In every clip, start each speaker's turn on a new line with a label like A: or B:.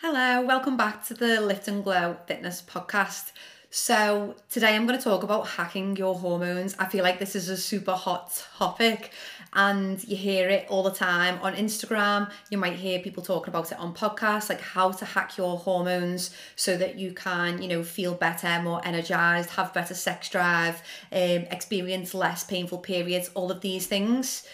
A: Hello, welcome back to the Lift and Glow Fitness Podcast. So, today I'm going to talk about hacking your hormones. I feel like this is a super hot topic and you hear it all the time on Instagram. You might hear people talking about it on podcasts, like how to hack your hormones so that you can, you know, feel better, more energized, have better sex drive, um, experience less painful periods, all of these things.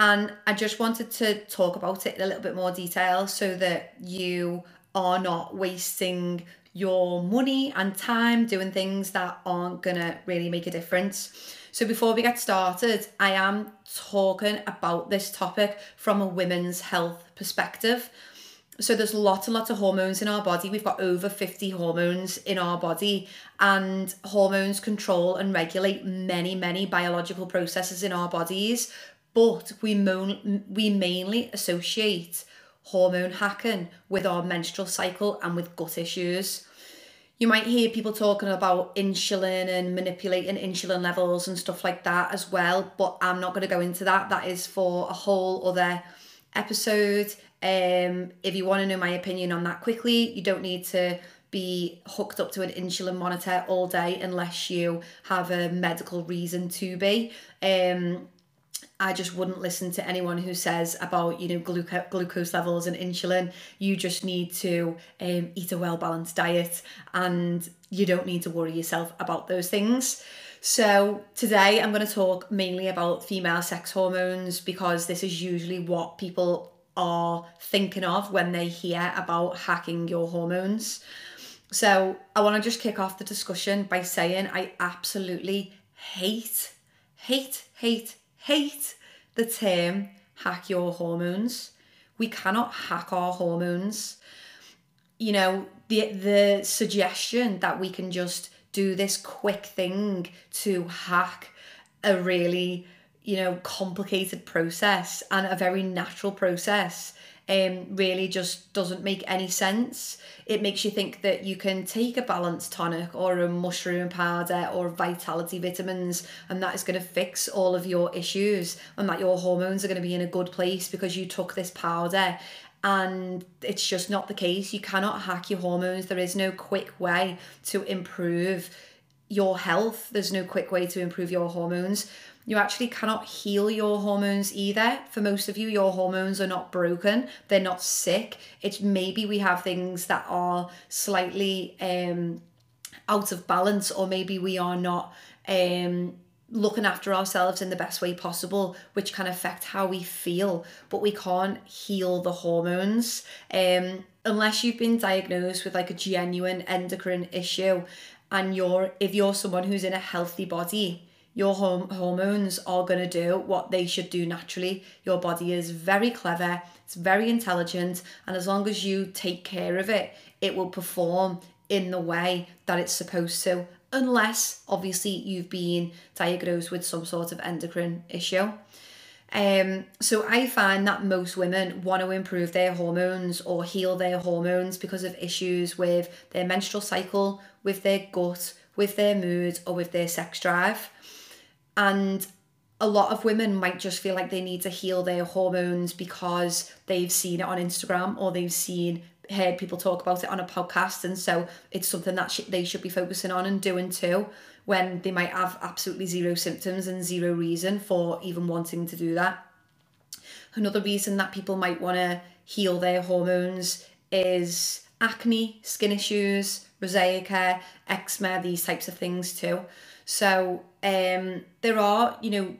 A: And I just wanted to talk about it in a little bit more detail so that you are not wasting your money and time doing things that aren't gonna really make a difference. So, before we get started, I am talking about this topic from a women's health perspective. So, there's lots and lots of hormones in our body. We've got over 50 hormones in our body, and hormones control and regulate many, many biological processes in our bodies. But we, mo- we mainly associate hormone hacking with our menstrual cycle and with gut issues. You might hear people talking about insulin and manipulating insulin levels and stuff like that as well, but I'm not going to go into that. That is for a whole other episode. Um, if you want to know my opinion on that quickly, you don't need to be hooked up to an insulin monitor all day unless you have a medical reason to be. Um, I just wouldn't listen to anyone who says about you know gluco- glucose levels and insulin. You just need to um, eat a well balanced diet, and you don't need to worry yourself about those things. So today I'm going to talk mainly about female sex hormones because this is usually what people are thinking of when they hear about hacking your hormones. So I want to just kick off the discussion by saying I absolutely hate, hate, hate, hate the term hack your hormones. We cannot hack our hormones. You know, the the suggestion that we can just do this quick thing to hack a really, you know, complicated process and a very natural process um, really just doesn't make any sense. It makes you think that you can take a balanced tonic or a mushroom powder or vitality vitamins and that is going to fix all of your issues and that your hormones are going to be in a good place because you took this powder and it's just not the case. You cannot hack your hormones. There is no quick way to improve your health. There's no quick way to improve your hormones. You actually cannot heal your hormones either. For most of you, your hormones are not broken, they're not sick. It's maybe we have things that are slightly um, out of balance, or maybe we are not. Um, looking after ourselves in the best way possible, which can affect how we feel, but we can't heal the hormones. Um, unless you've been diagnosed with like a genuine endocrine issue, and you're if you're someone who's in a healthy body, your hormones are going to do what they should do naturally. Your body is very clever, it's very intelligent, and as long as you take care of it, it will perform in the way that it's supposed to, unless obviously you've been diagnosed with some sort of endocrine issue. Um, so I find that most women want to improve their hormones or heal their hormones because of issues with their menstrual cycle, with their gut, with their mood, or with their sex drive. And a lot of women might just feel like they need to heal their hormones because they've seen it on Instagram or they've seen heard people talk about it on a podcast. And so it's something that sh- they should be focusing on and doing too when they might have absolutely zero symptoms and zero reason for even wanting to do that. Another reason that people might want to heal their hormones is acne skin issues rosacea eczema these types of things too so um, there are, you know,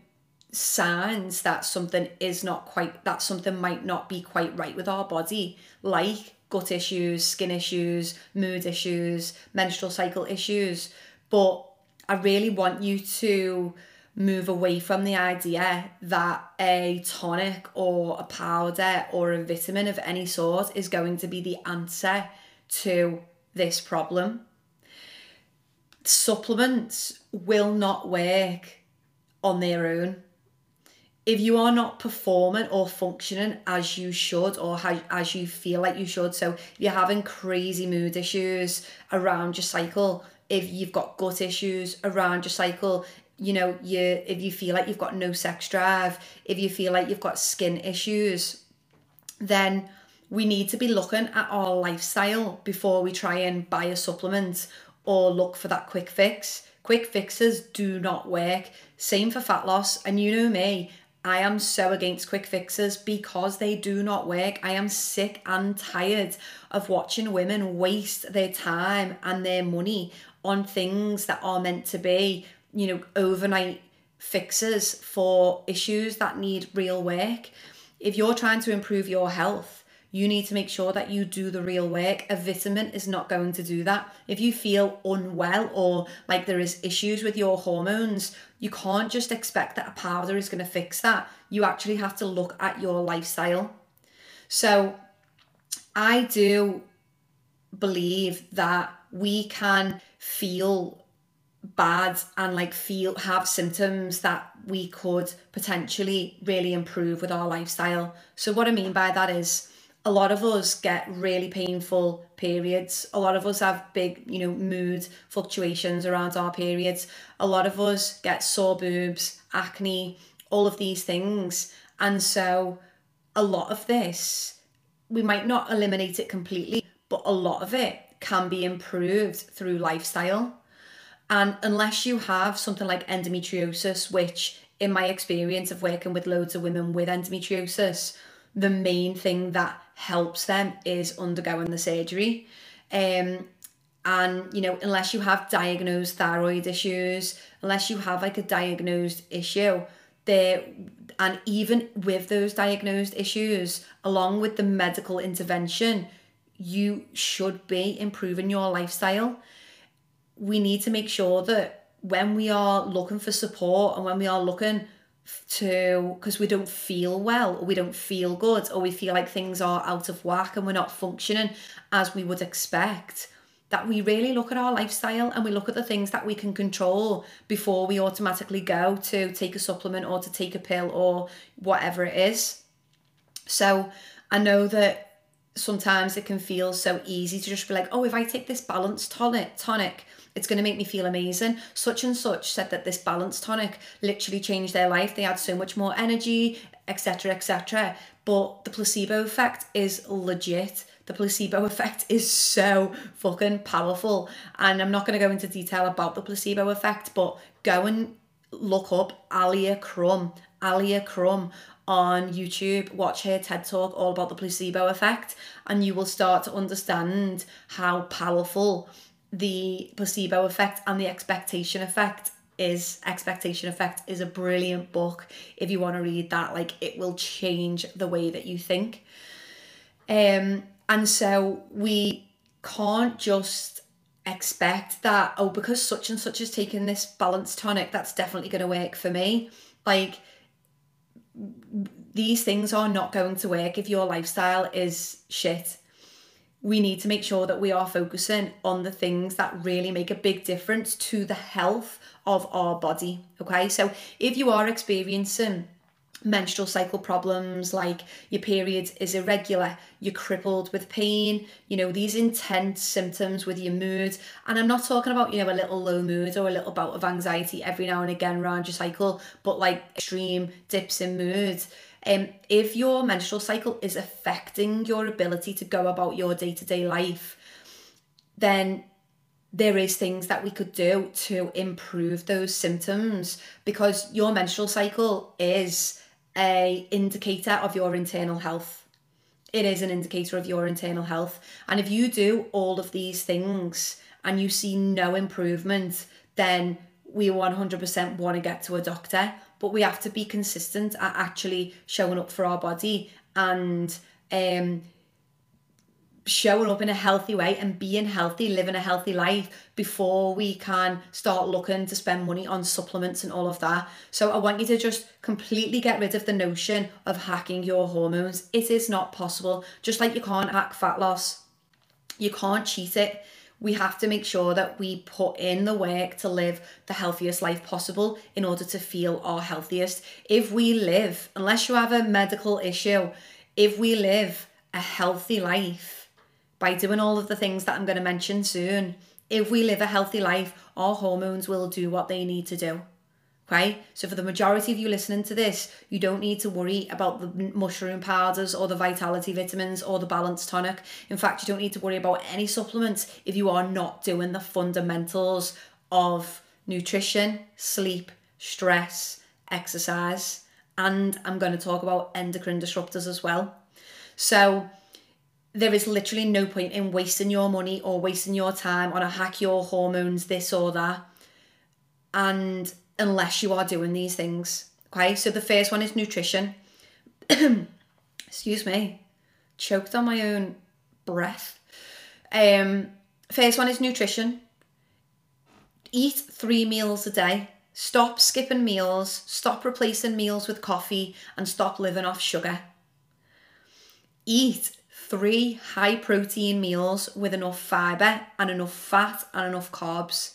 A: signs that something is not quite, that something might not be quite right with our body, like gut issues, skin issues, mood issues, menstrual cycle issues. But I really want you to move away from the idea that a tonic or a powder or a vitamin of any sort is going to be the answer to this problem supplements will not work on their own. If you are not performing or functioning as you should or how, as you feel like you should, so if you're having crazy mood issues around your cycle, if you've got gut issues around your cycle, you know, you if you feel like you've got no sex drive, if you feel like you've got skin issues, then we need to be looking at our lifestyle before we try and buy a supplement or look for that quick fix. Quick fixes do not work. Same for fat loss. And you know me, I am so against quick fixes because they do not work. I am sick and tired of watching women waste their time and their money on things that are meant to be, you know, overnight fixes for issues that need real work. If you're trying to improve your health, you need to make sure that you do the real work. A vitamin is not going to do that. If you feel unwell or like there is issues with your hormones, you can't just expect that a powder is going to fix that. You actually have to look at your lifestyle. So I do believe that we can feel bad and like feel have symptoms that we could potentially really improve with our lifestyle. So what I mean by that is a lot of us get really painful periods. A lot of us have big, you know, mood fluctuations around our periods. A lot of us get sore boobs, acne, all of these things. And so a lot of this, we might not eliminate it completely, but a lot of it can be improved through lifestyle. And unless you have something like endometriosis, which in my experience of working with loads of women with endometriosis, the main thing that helps them is undergoing the surgery. Um, and you know, unless you have diagnosed thyroid issues, unless you have like a diagnosed issue, there and even with those diagnosed issues, along with the medical intervention, you should be improving your lifestyle. We need to make sure that when we are looking for support and when we are looking to because we don't feel well or we don't feel good or we feel like things are out of whack and we're not functioning as we would expect. That we really look at our lifestyle and we look at the things that we can control before we automatically go to take a supplement or to take a pill or whatever it is. So i know that sometimes it can feel so easy to just be like oh if i take this balanced tonic tonic it's going to make me feel amazing. Such and such said that this balance tonic literally changed their life. They had so much more energy, etc., etc. But the placebo effect is legit. The placebo effect is so fucking powerful. And I'm not going to go into detail about the placebo effect, but go and look up Alia Crum. Alia Crum on YouTube, watch her TED talk all about the placebo effect, and you will start to understand how powerful the placebo effect and the expectation effect is expectation effect is a brilliant book. If you want to read that like it will change the way that you think. Um and so we can't just expect that oh because such and such is taking this balanced tonic that's definitely going to work for me. Like these things are not going to work if your lifestyle is shit we need to make sure that we are focusing on the things that really make a big difference to the health of our body. Okay, so if you are experiencing menstrual cycle problems like your period is irregular you're crippled with pain you know these intense symptoms with your mood and i'm not talking about you know a little low mood or a little bout of anxiety every now and again around your cycle but like extreme dips in mood um, if your menstrual cycle is affecting your ability to go about your day to day life, then there is things that we could do to improve those symptoms because your menstrual cycle is a indicator of your internal health. It is an indicator of your internal health. And if you do all of these things and you see no improvement then we 100% want to get to a doctor but we have to be consistent at actually showing up for our body and um, showing up in a healthy way and being healthy, living a healthy life before we can start looking to spend money on supplements and all of that. So I want you to just completely get rid of the notion of hacking your hormones. It is not possible. Just like you can't hack fat loss, you can't cheat it we have to make sure that we put in the work to live the healthiest life possible in order to feel our healthiest. If we live, unless you have a medical issue, if we live a healthy life by doing all of the things that I'm going to mention soon, if we live a healthy life, our hormones will do what they need to do. Okay, so for the majority of you listening to this, you don't need to worry about the mushroom powders or the vitality vitamins or the balance tonic. In fact, you don't need to worry about any supplements if you are not doing the fundamentals of nutrition, sleep, stress, exercise, and I'm going to talk about endocrine disruptors as well. So, there is literally no point in wasting your money or wasting your time on a hack your hormones, this or that. And unless you are doing these things. Okay, so the first one is nutrition. Excuse me, choked on my own breath. Um, first one is nutrition. Eat three meals a day. Stop skipping meals, stop replacing meals with coffee, and stop living off sugar. Eat three high protein meals with enough fibre and enough fat and enough carbs.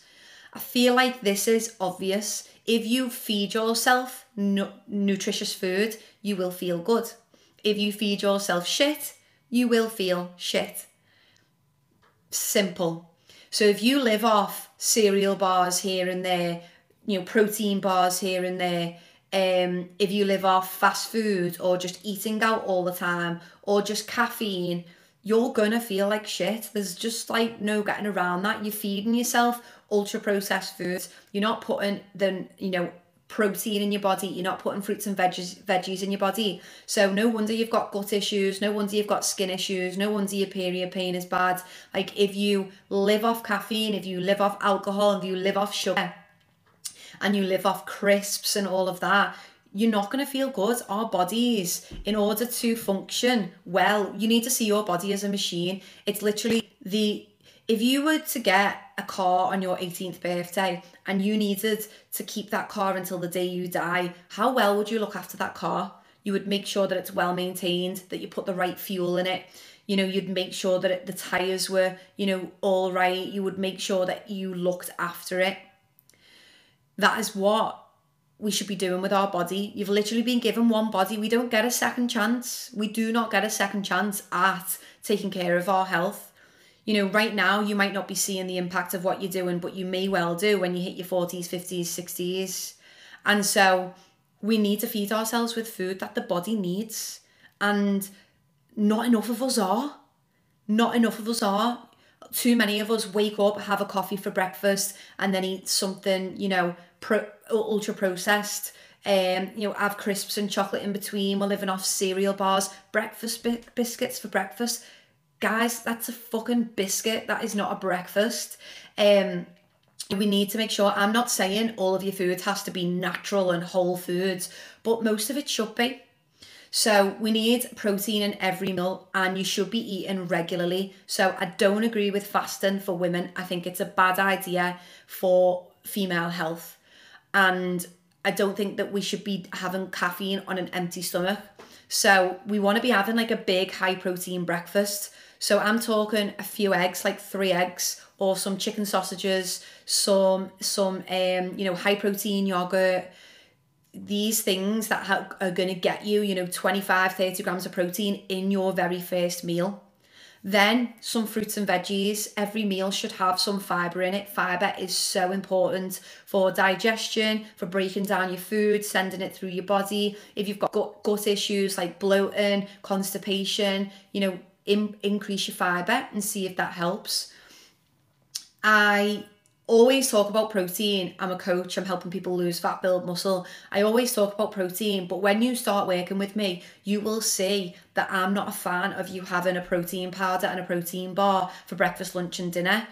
A: I feel like this is obvious. If you feed yourself nutritious food, you will feel good. If you feed yourself shit, you will feel shit. Simple. So if you live off cereal bars here and there, you know, protein bars here and there, um, if you live off fast food or just eating out all the time or just caffeine, you're gonna feel like shit. There's just like no getting around that. You're feeding yourself ultra processed foods. You're not putting the you know protein in your body. You're not putting fruits and veggies veggies in your body. So no wonder you've got gut issues. No wonder you've got skin issues. No wonder your period pain is bad. Like if you live off caffeine, if you live off alcohol, if you live off sugar, and you live off crisps and all of that, you're not going to feel good. Our bodies, in order to function well, you need to see your body as a machine. It's literally the if you were to get a car on your 18th birthday and you needed to keep that car until the day you die, how well would you look after that car? You would make sure that it's well maintained, that you put the right fuel in it. You know, you'd make sure that it, the tires were, you know, all right. You would make sure that you looked after it. That is what we should be doing with our body. You've literally been given one body. We don't get a second chance. We do not get a second chance at taking care of our health you know, right now you might not be seeing the impact of what you're doing, but you may well do when you hit your 40s, 50s, 60s. And so we need to feed ourselves with food that the body needs. And not enough of us are. Not enough of us are. Too many of us wake up, have a coffee for breakfast, and then eat something, you know, pro- ultra processed. Um, you know, have crisps and chocolate in between. We're living off cereal bars, breakfast bi- biscuits for breakfast guys, that's a fucking biscuit. That is not a breakfast. Um, we need to make sure, I'm not saying all of your food has to be natural and whole foods, but most of it should be. So we need protein in every meal and you should be eating regularly. So I don't agree with fasting for women. I think it's a bad idea for female health. And I don't think that we should be having caffeine on an empty stomach. So we want to be having like a big high protein breakfast. So I'm talking a few eggs, like three eggs, or some chicken sausages, some some um you know high protein yogurt. These things that ha- are going to get you, you know, 25, 30 grams of protein in your very first meal. Then some fruits and veggies. Every meal should have some fibre in it. Fibre is so important for digestion, for breaking down your food, sending it through your body. If you've got gut, gut issues like bloating, constipation, you know, in, increase your fibre and see if that helps. I always talk about protein. I'm a coach, I'm helping people lose fat, build muscle. I always talk about protein, but when you start working with me, you will see that I'm not a fan of you having a protein powder and a protein bar for breakfast, lunch, and dinner.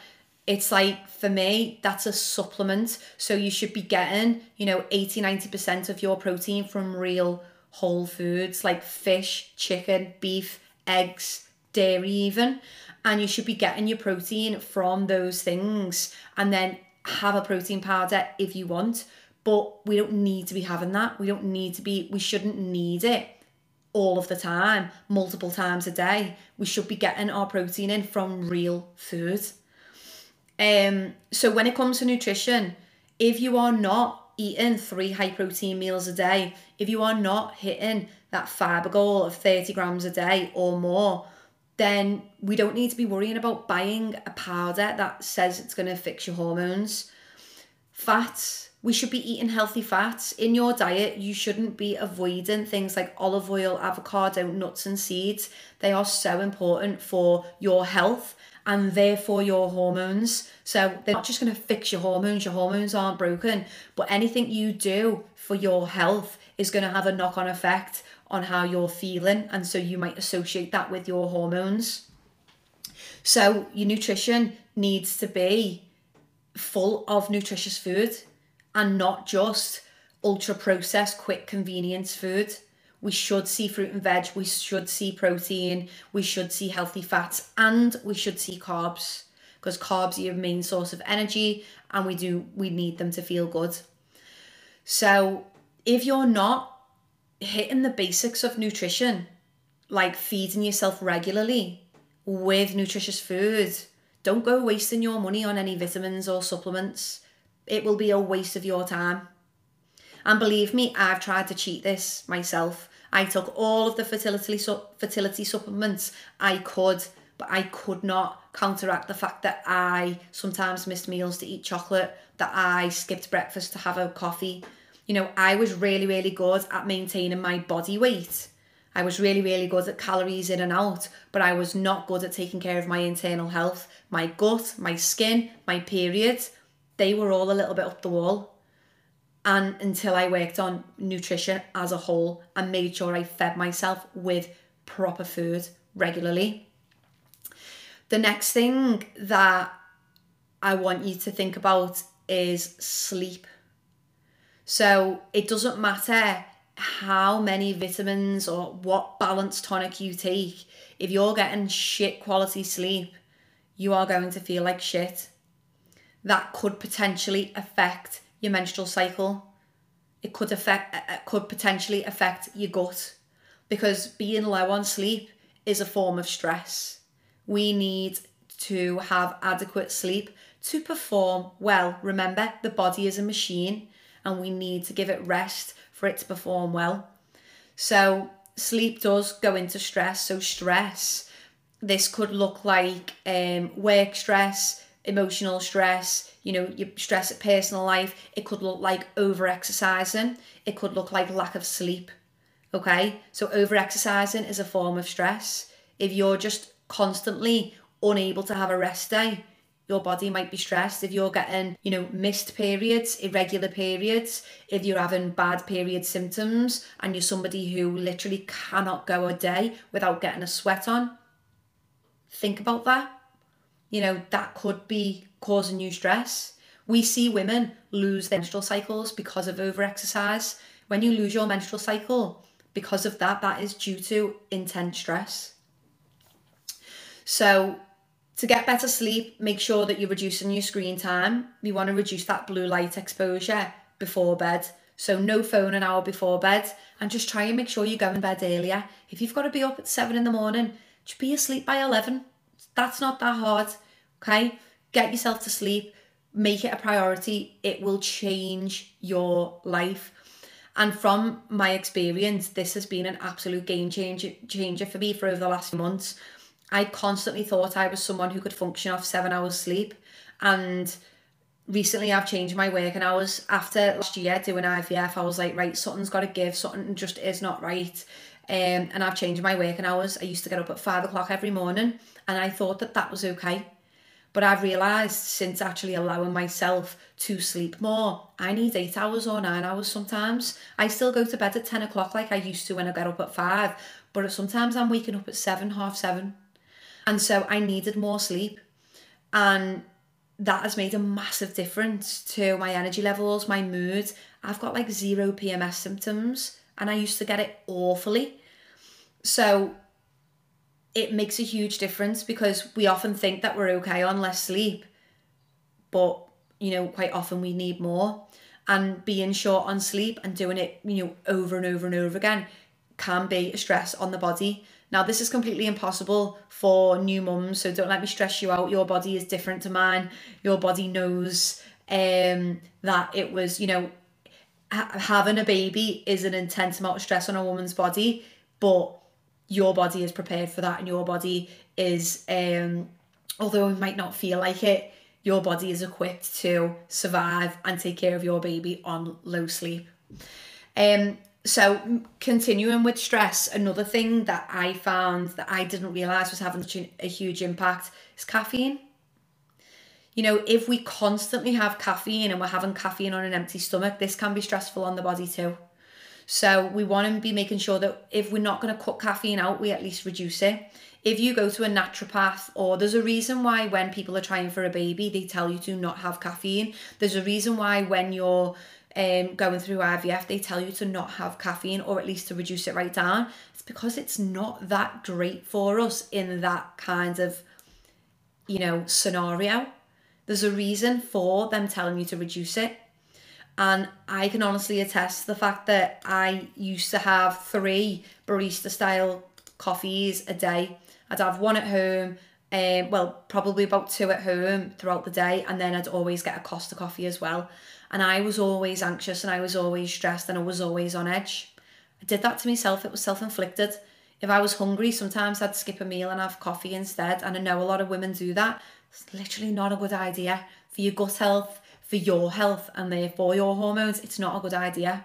A: It's like for me, that's a supplement. So you should be getting, you know, 80 90% of your protein from real whole foods like fish, chicken, beef, eggs, dairy even and you should be getting your protein from those things and then have a protein powder if you want but we don't need to be having that. We don't need to be we shouldn't need it all of the time multiple times a day. We should be getting our protein in from real food. Um so when it comes to nutrition if you are not eating three high protein meals a day if you are not hitting that fiber goal of 30 grams a day or more then we don't need to be worrying about buying a powder that says it's going to fix your hormones. Fats. We should be eating healthy fats. In your diet, you shouldn't be avoiding things like olive oil, avocado, nuts, and seeds. They are so important for your health and therefore your hormones. So they're not just going to fix your hormones, your hormones aren't broken, but anything you do for your health is going to have a knock on effect on how you're feeling. And so you might associate that with your hormones. So your nutrition needs to be full of nutritious food and not just ultra processed, quick convenience food. We should see fruit and veg, we should see protein, we should see healthy fats, and we should see carbs because carbs are your main source of energy and we do we need them to feel good. So if you're not hitting the basics of nutrition, like feeding yourself regularly with nutritious food, don't go wasting your money on any vitamins or supplements. It will be a waste of your time. And believe me, I've tried to cheat this myself. I took all of the fertility su- fertility supplements I could, but I could not counteract the fact that I sometimes missed meals to eat chocolate, that I skipped breakfast to have a coffee. You know, I was really, really good at maintaining my body weight. I was really, really good at calories in and out, but I was not good at taking care of my internal health. My gut, my skin, my periods, they were all a little bit up the wall. And until I worked on nutrition as a whole and made sure I fed myself with proper food regularly. The next thing that I want you to think about is sleep. So it doesn't matter how many vitamins or what balanced tonic you take. If you're getting shit quality sleep, you are going to feel like shit. That could potentially affect your menstrual cycle. It could affect it could potentially affect your gut because being low on sleep is a form of stress. We need to have adequate sleep to perform well. Remember, the body is a machine and we need to give it rest for it to perform well. So, sleep does go into stress. So, stress, this could look like um, work stress, emotional stress, you know, your stress at personal life. It could look like over exercising, it could look like lack of sleep. Okay, so over exercising is a form of stress. If you're just constantly unable to have a rest day, your body might be stressed. If you're getting you know missed periods irregular periods if you're having bad period symptoms and you're somebody who literally cannot go a day without getting a sweat on think about that. You know that could be causing you stress. We see women lose their menstrual cycles because of over exercise when you lose your menstrual cycle because of that that is due to intense stress. So to get better sleep, make sure that you're reducing your screen time. You want to reduce that blue light exposure before bed. So no phone an hour before bed and just try and make sure you go in bed earlier. If you've got to be up at seven in the morning, just be asleep by 11. That's not that hard, okay? Get yourself to sleep, make it a priority. It will change your life. And from my experience, this has been an absolute game changer, changer for me for over the last few months. I constantly thought I was someone who could function off seven hours sleep. And recently I've changed my working hours. After last year doing IVF, I was like, right, something's got to give, something just is not right. Um, and I've changed my working hours. I used to get up at five o'clock every morning and I thought that that was okay. But I've realised since actually allowing myself to sleep more, I need eight hours or nine hours sometimes. I still go to bed at 10 o'clock like I used to when I get up at five, but sometimes I'm waking up at seven, half seven. And so I needed more sleep. And that has made a massive difference to my energy levels, my mood. I've got like zero PMS symptoms and I used to get it awfully. So it makes a huge difference because we often think that we're okay on less sleep, but you know, quite often we need more. And being short on sleep and doing it, you know, over and over and over again can be a stress on the body. Now, this is completely impossible for new mums, so don't let me stress you out. Your body is different to mine. Your body knows um, that it was, you know, ha- having a baby is an intense amount of stress on a woman's body, but your body is prepared for that, and your body is, um, although it might not feel like it, your body is equipped to survive and take care of your baby on low sleep. Um, so continuing with stress, another thing that I found that I didn't realize was having such a huge impact is caffeine. You know, if we constantly have caffeine and we're having caffeine on an empty stomach, this can be stressful on the body too. So we want to be making sure that if we're not going to cut caffeine out, we at least reduce it. If you go to a naturopath, or there's a reason why when people are trying for a baby, they tell you to not have caffeine. There's a reason why when you're um, going through IVF, they tell you to not have caffeine or at least to reduce it right down. It's because it's not that great for us in that kind of, you know, scenario. There's a reason for them telling you to reduce it. And I can honestly attest to the fact that I used to have three barista style coffees a day. I'd have one at home, um, well, probably about two at home throughout the day, and then I'd always get a Costa coffee as well. And I was always anxious and I was always stressed and I was always on edge. I did that to myself, it was self inflicted. If I was hungry, sometimes I'd skip a meal and have coffee instead. And I know a lot of women do that. It's literally not a good idea for your gut health, for your health, and therefore your hormones. It's not a good idea.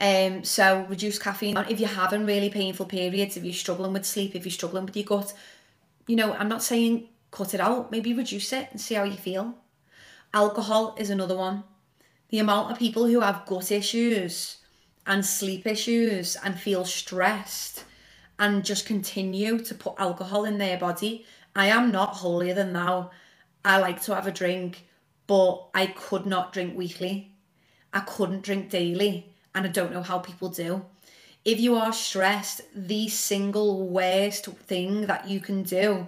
A: Um, so reduce caffeine. If you're having really painful periods, if you're struggling with sleep, if you're struggling with your gut, you know, I'm not saying cut it out. Maybe reduce it and see how you feel. Alcohol is another one. The amount of people who have gut issues and sleep issues and feel stressed and just continue to put alcohol in their body. I am not holier than thou. I like to have a drink, but I could not drink weekly. I couldn't drink daily, and I don't know how people do. If you are stressed, the single worst thing that you can do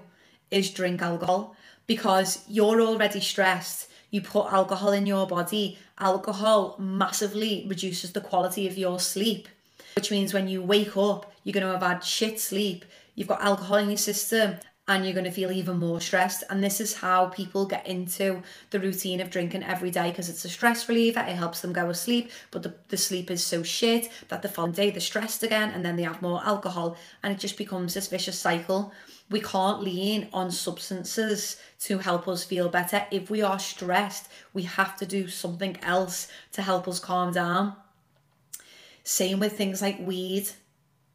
A: is drink alcohol because you're already stressed. You put alcohol in your body, alcohol massively reduces the quality of your sleep, which means when you wake up, you're going to have had shit sleep. You've got alcohol in your system and you're going to feel even more stressed. And this is how people get into the routine of drinking every day because it's a stress reliever. It helps them go to sleep, but the, the sleep is so shit that the following day they're stressed again and then they have more alcohol and it just becomes this vicious cycle. We can't lean on substances to help us feel better. If we are stressed, we have to do something else to help us calm down. Same with things like weed.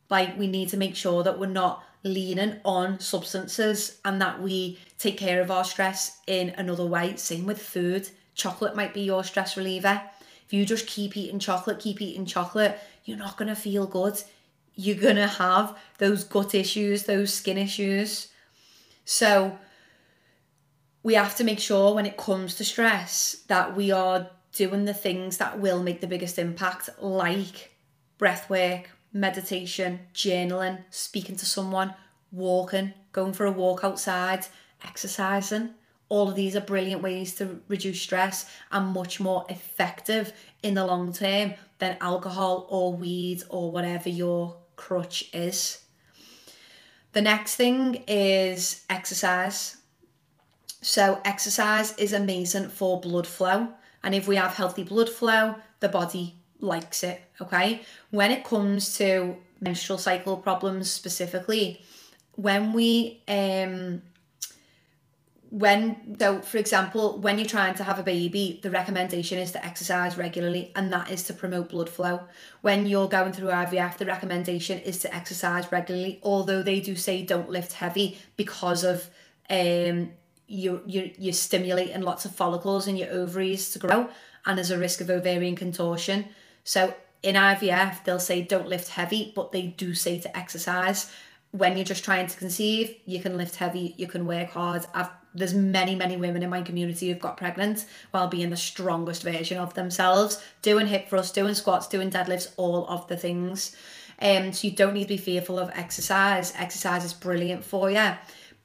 A: Like, we need to make sure that we're not leaning on substances and that we take care of our stress in another way. Same with food. Chocolate might be your stress reliever. If you just keep eating chocolate, keep eating chocolate, you're not going to feel good you're going to have those gut issues, those skin issues. So we have to make sure when it comes to stress that we are doing the things that will make the biggest impact, like breath work, meditation, journaling, speaking to someone, walking, going for a walk outside, exercising. All of these are brilliant ways to reduce stress and much more effective in the long term than alcohol or weed or whatever you're crutch is. The next thing is exercise. So, exercise is amazing for blood flow. And if we have healthy blood flow, the body likes it. Okay. When it comes to menstrual cycle problems specifically, when we um when so for example when you're trying to have a baby the recommendation is to exercise regularly and that is to promote blood flow when you're going through ivf the recommendation is to exercise regularly although they do say don't lift heavy because of um you you you're stimulating lots of follicles in your ovaries to grow and there's a risk of ovarian contortion so in ivf they'll say don't lift heavy but they do say to exercise. When you're just trying to conceive, you can lift heavy, you can work hard. I've there's many many women in my community who've got pregnant while being the strongest version of themselves doing hip thrusts doing squats doing deadlifts all of the things. Um so you don't need to be fearful of exercise. Exercise is brilliant for you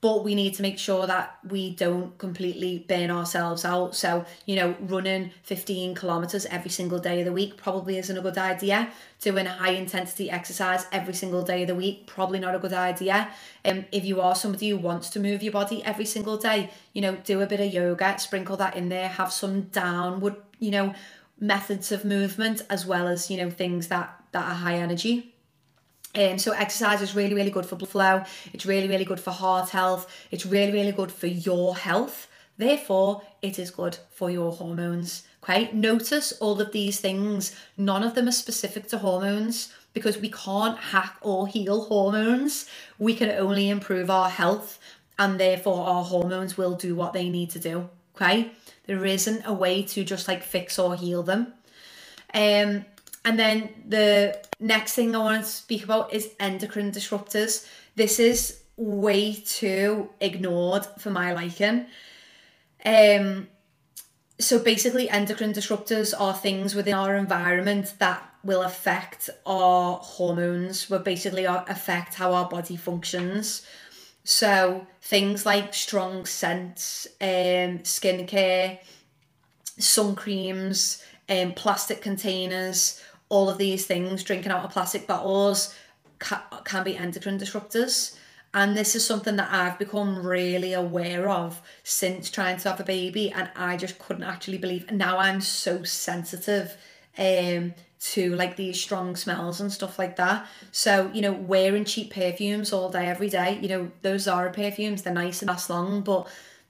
A: but we need to make sure that we don't completely burn ourselves out. So, you know, running 15 kilometers every single day of the week probably isn't a good idea. Doing a high intensity exercise every single day of the week, probably not a good idea. Um, if you are somebody who wants to move your body every single day, you know, do a bit of yoga, sprinkle that in there, have some downward, you know, methods of movement as well as, you know, things that that are high energy. Um, so exercise is really, really good for blood flow. It's really, really good for heart health. It's really, really good for your health. Therefore, it is good for your hormones. Okay, notice all of these things. None of them are specific to hormones because we can't hack or heal hormones. We can only improve our health, and therefore, our hormones will do what they need to do. Okay, there isn't a way to just like fix or heal them. Um, and then the next thing I want to speak about is endocrine disruptors. This is way too ignored for my liking. Um, so basically, endocrine disruptors are things within our environment that will affect our hormones, will basically affect how our body functions. So things like strong scents, um, skincare, sun creams, um, plastic containers, all of these things, drinking out of plastic bottles, ca- can be endocrine disruptors. And this is something that I've become really aware of since trying to have a baby, and I just couldn't actually believe. Now I'm so sensitive um, to like these strong smells and stuff like that. So, you know, wearing cheap perfumes all day, every day, you know, those Zara perfumes, they're nice and last long, but,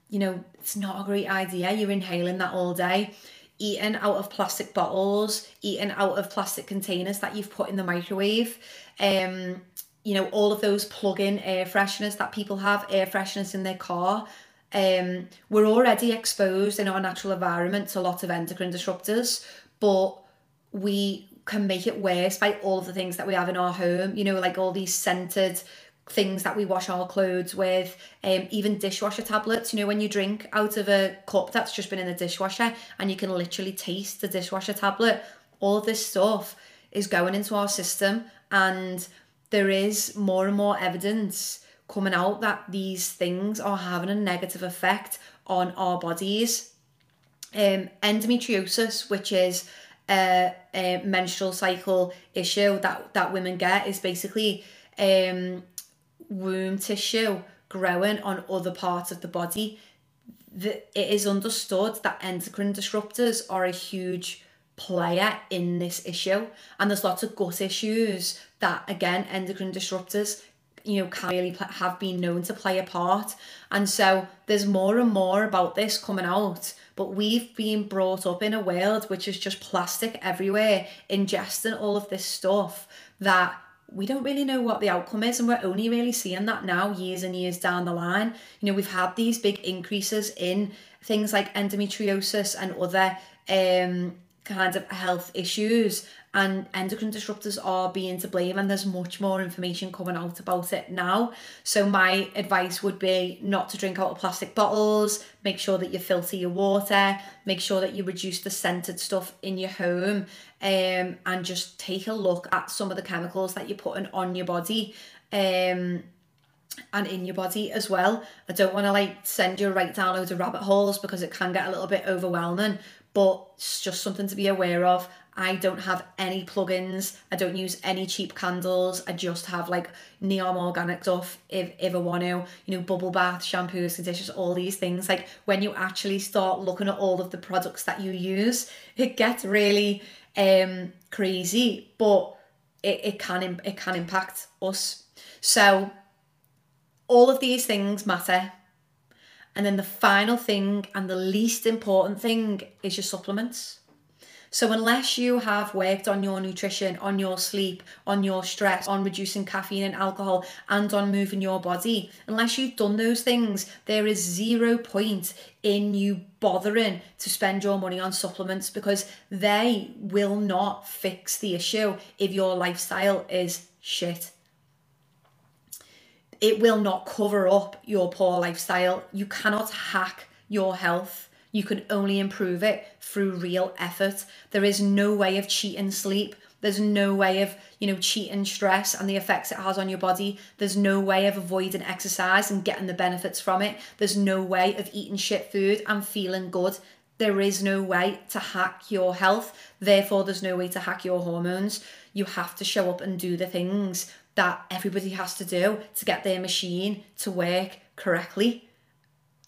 A: you know, it's not a great idea. You're inhaling that all day. Eating out of plastic bottles, eating out of plastic containers that you've put in the microwave. Um, you know, all of those plug-in air fresheners that people have, air fresheners in their car. Um, we're already exposed in our natural environment to lots of endocrine disruptors, but we can make it worse by all of the things that we have in our home, you know, like all these scented things that we wash our clothes with, um, even dishwasher tablets. You know, when you drink out of a cup that's just been in the dishwasher and you can literally taste the dishwasher tablet, all of this stuff is going into our system and there is more and more evidence coming out that these things are having a negative effect on our bodies. Um, endometriosis, which is a, a menstrual cycle issue that, that women get, is basically um, womb tissue growing on other parts of the body. It is understood that endocrine disruptors are a huge player in this issue and there's lots of gut issues that again endocrine disruptors you know can really have been known to play a part and so there's more and more about this coming out but we've been brought up in a world which is just plastic everywhere ingesting all of this stuff that we don't really know what the outcome is and we're only really seeing that now years and years down the line. You know we've had these big increases in things like endometriosis and other um kind of health issues and endocrine disruptors are being to blame and there's much more information coming out about it now so my advice would be not to drink out of plastic bottles make sure that you filter your water make sure that you reduce the scented stuff in your home um, and just take a look at some of the chemicals that you're putting on your body um, and in your body as well. I don't want to like send you right down loads of rabbit holes because it can get a little bit overwhelming, but it's just something to be aware of. I don't have any plugins. I don't use any cheap candles. I just have like Neom organic stuff if, if I want to. You know, bubble bath, shampoos, conditioners, all these things. Like when you actually start looking at all of the products that you use, it gets really um crazy, but it, it can it can impact us. So all of these things matter. And then the final thing and the least important thing is your supplements. So, unless you have worked on your nutrition, on your sleep, on your stress, on reducing caffeine and alcohol, and on moving your body, unless you've done those things, there is zero point in you bothering to spend your money on supplements because they will not fix the issue if your lifestyle is shit it will not cover up your poor lifestyle. You cannot hack your health. You can only improve it through real effort. There is no way of cheating sleep. There's no way of, you know, cheating stress and the effects it has on your body. There's no way of avoiding exercise and getting the benefits from it. There's no way of eating shit food and feeling good. There is no way to hack your health. Therefore, there's no way to hack your hormones. You have to show up and do the things that everybody has to do to get their machine to work correctly.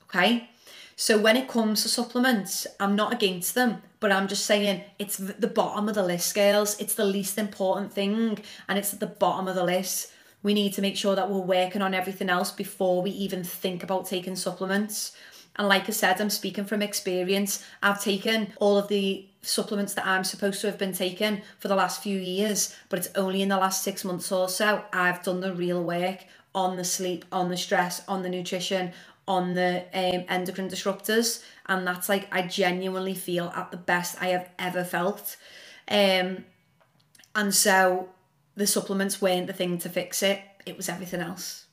A: Okay? So when it comes to supplements, I'm not against them, but I'm just saying it's the bottom of the list scales. It's the least important thing and it's at the bottom of the list. We need to make sure that we're working on everything else before we even think about taking supplements. And like I said, I'm speaking from experience. I've taken all of the supplements that I'm supposed to have been taking for the last few years, but it's only in the last six months or so I've done the real work on the sleep, on the stress, on the nutrition, on the um, endocrine disruptors. And that's like, I genuinely feel at the best I have ever felt. Um, and so the supplements weren't the thing to fix it, it was everything else.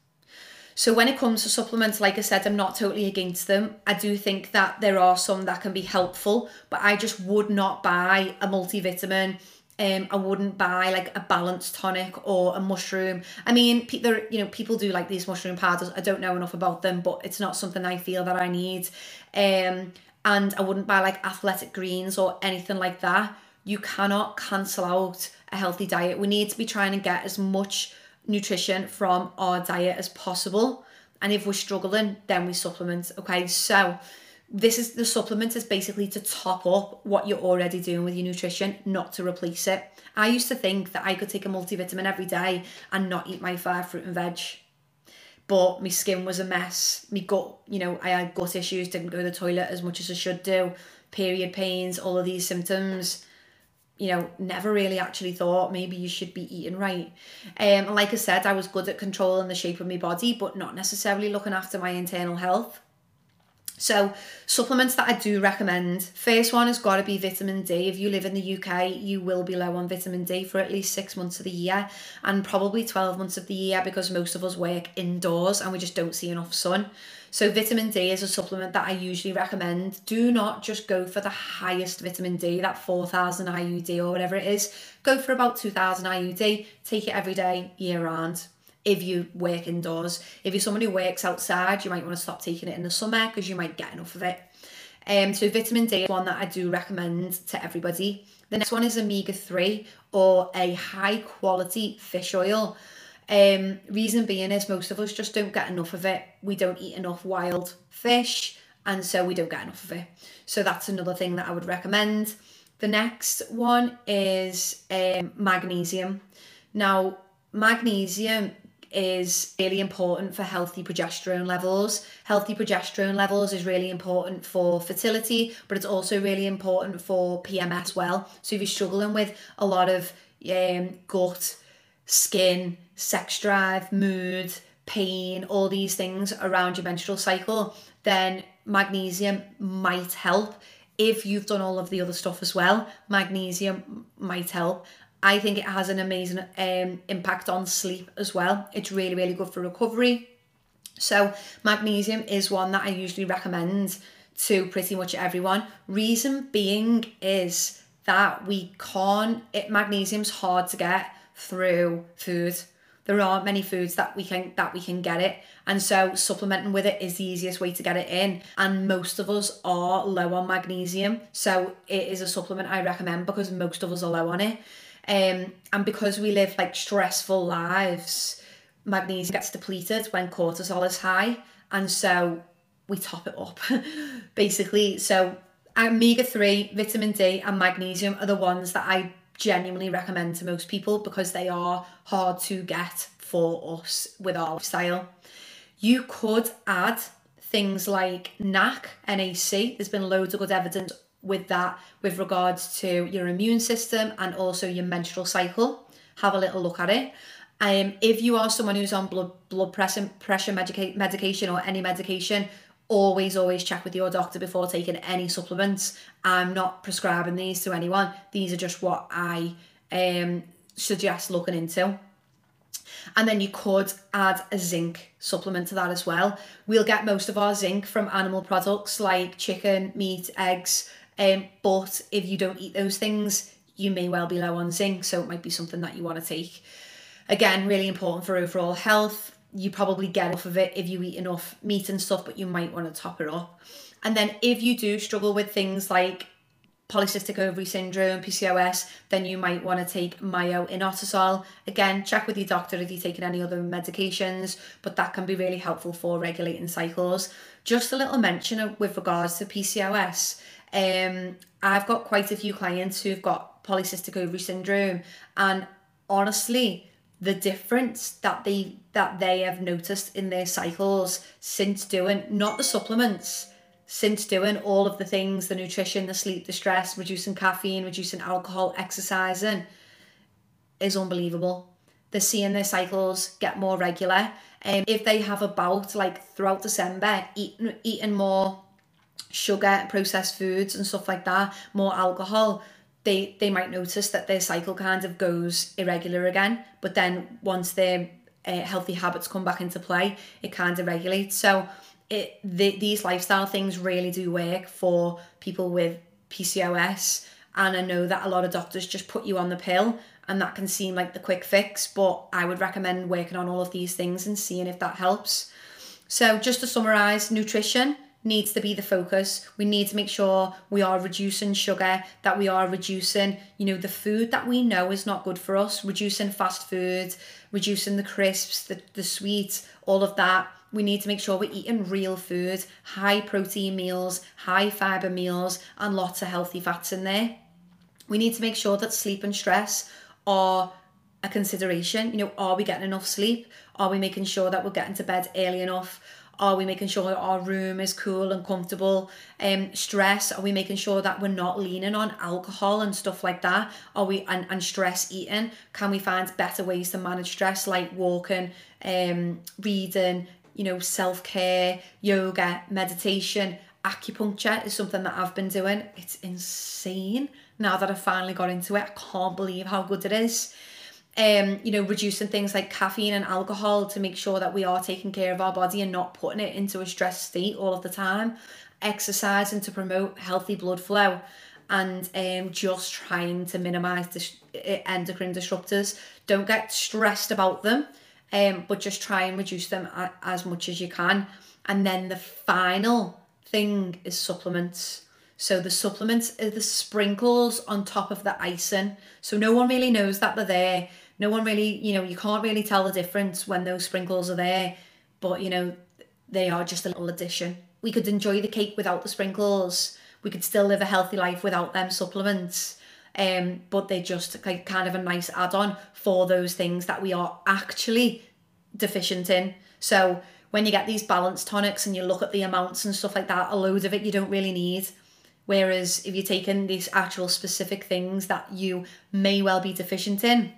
A: So when it comes to supplements, like I said, I'm not totally against them. I do think that there are some that can be helpful, but I just would not buy a multivitamin. Um, I wouldn't buy like a balanced tonic or a mushroom. I mean, pe- there, you know, people do like these mushroom powders. I don't know enough about them, but it's not something I feel that I need. Um, and I wouldn't buy like athletic greens or anything like that. You cannot cancel out a healthy diet. We need to be trying to get as much nutrition from our diet as possible. And if we're struggling, then we supplement. Okay, so this is the supplement is basically to top up what you're already doing with your nutrition, not to replace it. I used to think that I could take a multivitamin every day and not eat my five fruit and veg. But my skin was a mess. My gut, you know, I had gut issues, didn't go to the toilet as much as I should do, period pains, all of these symptoms you know, never really actually thought maybe you should be eating right. Um, and like I said, I was good at controlling the shape of my body, but not necessarily looking after my internal health. So, supplements that I do recommend. First one has got to be vitamin D. If you live in the UK, you will be low on vitamin D for at least six months of the year and probably 12 months of the year because most of us work indoors and we just don't see enough sun. So vitamin D is a supplement that I usually recommend. Do not just go for the highest vitamin D, that 4000 IUD or whatever it is. Go for about 2000 IUD. Take it every day, year round. If you work indoors, if you're someone who works outside, you might want to stop taking it in the summer because you might get enough of it. Um, so vitamin D is one that I do recommend to everybody. The next one is omega 3 or a high quality fish oil. Um, reason being is most of us just don't get enough of it. We don't eat enough wild fish, and so we don't get enough of it. So that's another thing that I would recommend. The next one is um, magnesium. Now, magnesium is really important for healthy progesterone levels. Healthy progesterone levels is really important for fertility, but it's also really important for PMS well. So if you're struggling with a lot of um, gut, skin, sex drive, mood, pain, all these things around your menstrual cycle, then magnesium might help. If you've done all of the other stuff as well, magnesium might help. I think it has an amazing um, impact on sleep as well. It's really, really good for recovery. So, magnesium is one that I usually recommend to pretty much everyone. Reason being is that we can't, it, magnesium's hard to get through food there aren't many foods that we can that we can get it and so supplementing with it is the easiest way to get it in and most of us are low on magnesium so it is a supplement i recommend because most of us are low on it um, and because we live like stressful lives magnesium gets depleted when cortisol is high and so we top it up basically so omega-3 vitamin d and magnesium are the ones that i genuinely recommend to most people because they are hard to get for us with our lifestyle. You could add things like NAC, NAC. There's been loads of good evidence with that with regards to your immune system and also your menstrual cycle. Have a little look at it. Um, if you are someone who's on blood blood pressure pressure medica- medication or any medication, always always check with your doctor before taking any supplements i'm not prescribing these to anyone these are just what i um, suggest looking into and then you could add a zinc supplement to that as well we'll get most of our zinc from animal products like chicken meat eggs um, but if you don't eat those things you may well be low on zinc so it might be something that you want to take again really important for overall health you probably get enough of it if you eat enough meat and stuff, but you might want to top it up. And then if you do struggle with things like polycystic ovary syndrome, PCOS, then you might want to take myo-inositol. Again, check with your doctor if you're taking any other medications, but that can be really helpful for regulating cycles. Just a little mention with regards to PCOS. Um, I've got quite a few clients who've got polycystic ovary syndrome, and honestly, the difference that they that they have noticed in their cycles since doing not the supplements since doing all of the things the nutrition, the sleep, the stress, reducing caffeine, reducing alcohol, exercising is unbelievable. They're seeing their cycles get more regular. And um, if they have a bout like throughout December, eating eating more sugar, processed foods and stuff like that, more alcohol, they they might notice that their cycle kind of goes irregular again. But then once their uh, healthy habits come back into play, it kind of regulates. So it the, these lifestyle things really do work for people with PCOS. And I know that a lot of doctors just put you on the pill and that can seem like the quick fix, but I would recommend working on all of these things and seeing if that helps. So, just to summarize, nutrition needs to be the focus. We need to make sure we are reducing sugar, that we are reducing, you know, the food that we know is not good for us, reducing fast food, reducing the crisps, the, the sweets, all of that. We need to make sure we're eating real food, high protein meals, high fiber meals, and lots of healthy fats in there. We need to make sure that sleep and stress are a consideration. You know, are we getting enough sleep? Are we making sure that we're getting to bed early enough? Are we making sure our room is cool and comfortable? Um, stress, are we making sure that we're not leaning on alcohol and stuff like that? Are we and, and stress eating? Can we find better ways to manage stress like walking, um, reading, you know, self-care, yoga, meditation, acupuncture is something that I've been doing. It's insane now that I've finally got into it. I can't believe how good it is. Um, you know, reducing things like caffeine and alcohol to make sure that we are taking care of our body and not putting it into a stress state all of the time. Exercising to promote healthy blood flow and um, just trying to minimize the endocrine disruptors. Don't get stressed about them, um, but just try and reduce them a- as much as you can. And then the final thing is supplements. So the supplements are the sprinkles on top of the icing. So no one really knows that they're there. No one really, you know, you can't really tell the difference when those sprinkles are there. But, you know, they are just a little addition. We could enjoy the cake without the sprinkles. We could still live a healthy life without them supplements. Um, but they're just like kind of a nice add-on for those things that we are actually deficient in. So when you get these balanced tonics and you look at the amounts and stuff like that, a load of it you don't really need. Whereas if you're taking these actual specific things that you may well be deficient in,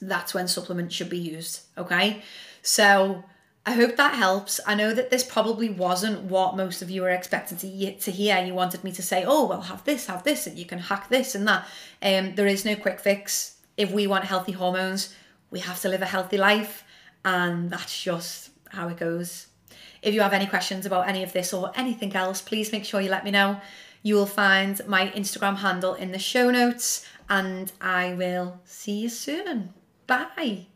A: that's when supplements should be used. Okay. So I hope that helps. I know that this probably wasn't what most of you were expecting to, to hear. You wanted me to say, oh, well, have this, have this, and you can hack this and that. Um, there is no quick fix. If we want healthy hormones, we have to live a healthy life. And that's just how it goes. If you have any questions about any of this or anything else, please make sure you let me know. You will find my Instagram handle in the show notes, and I will see you soon. Bye.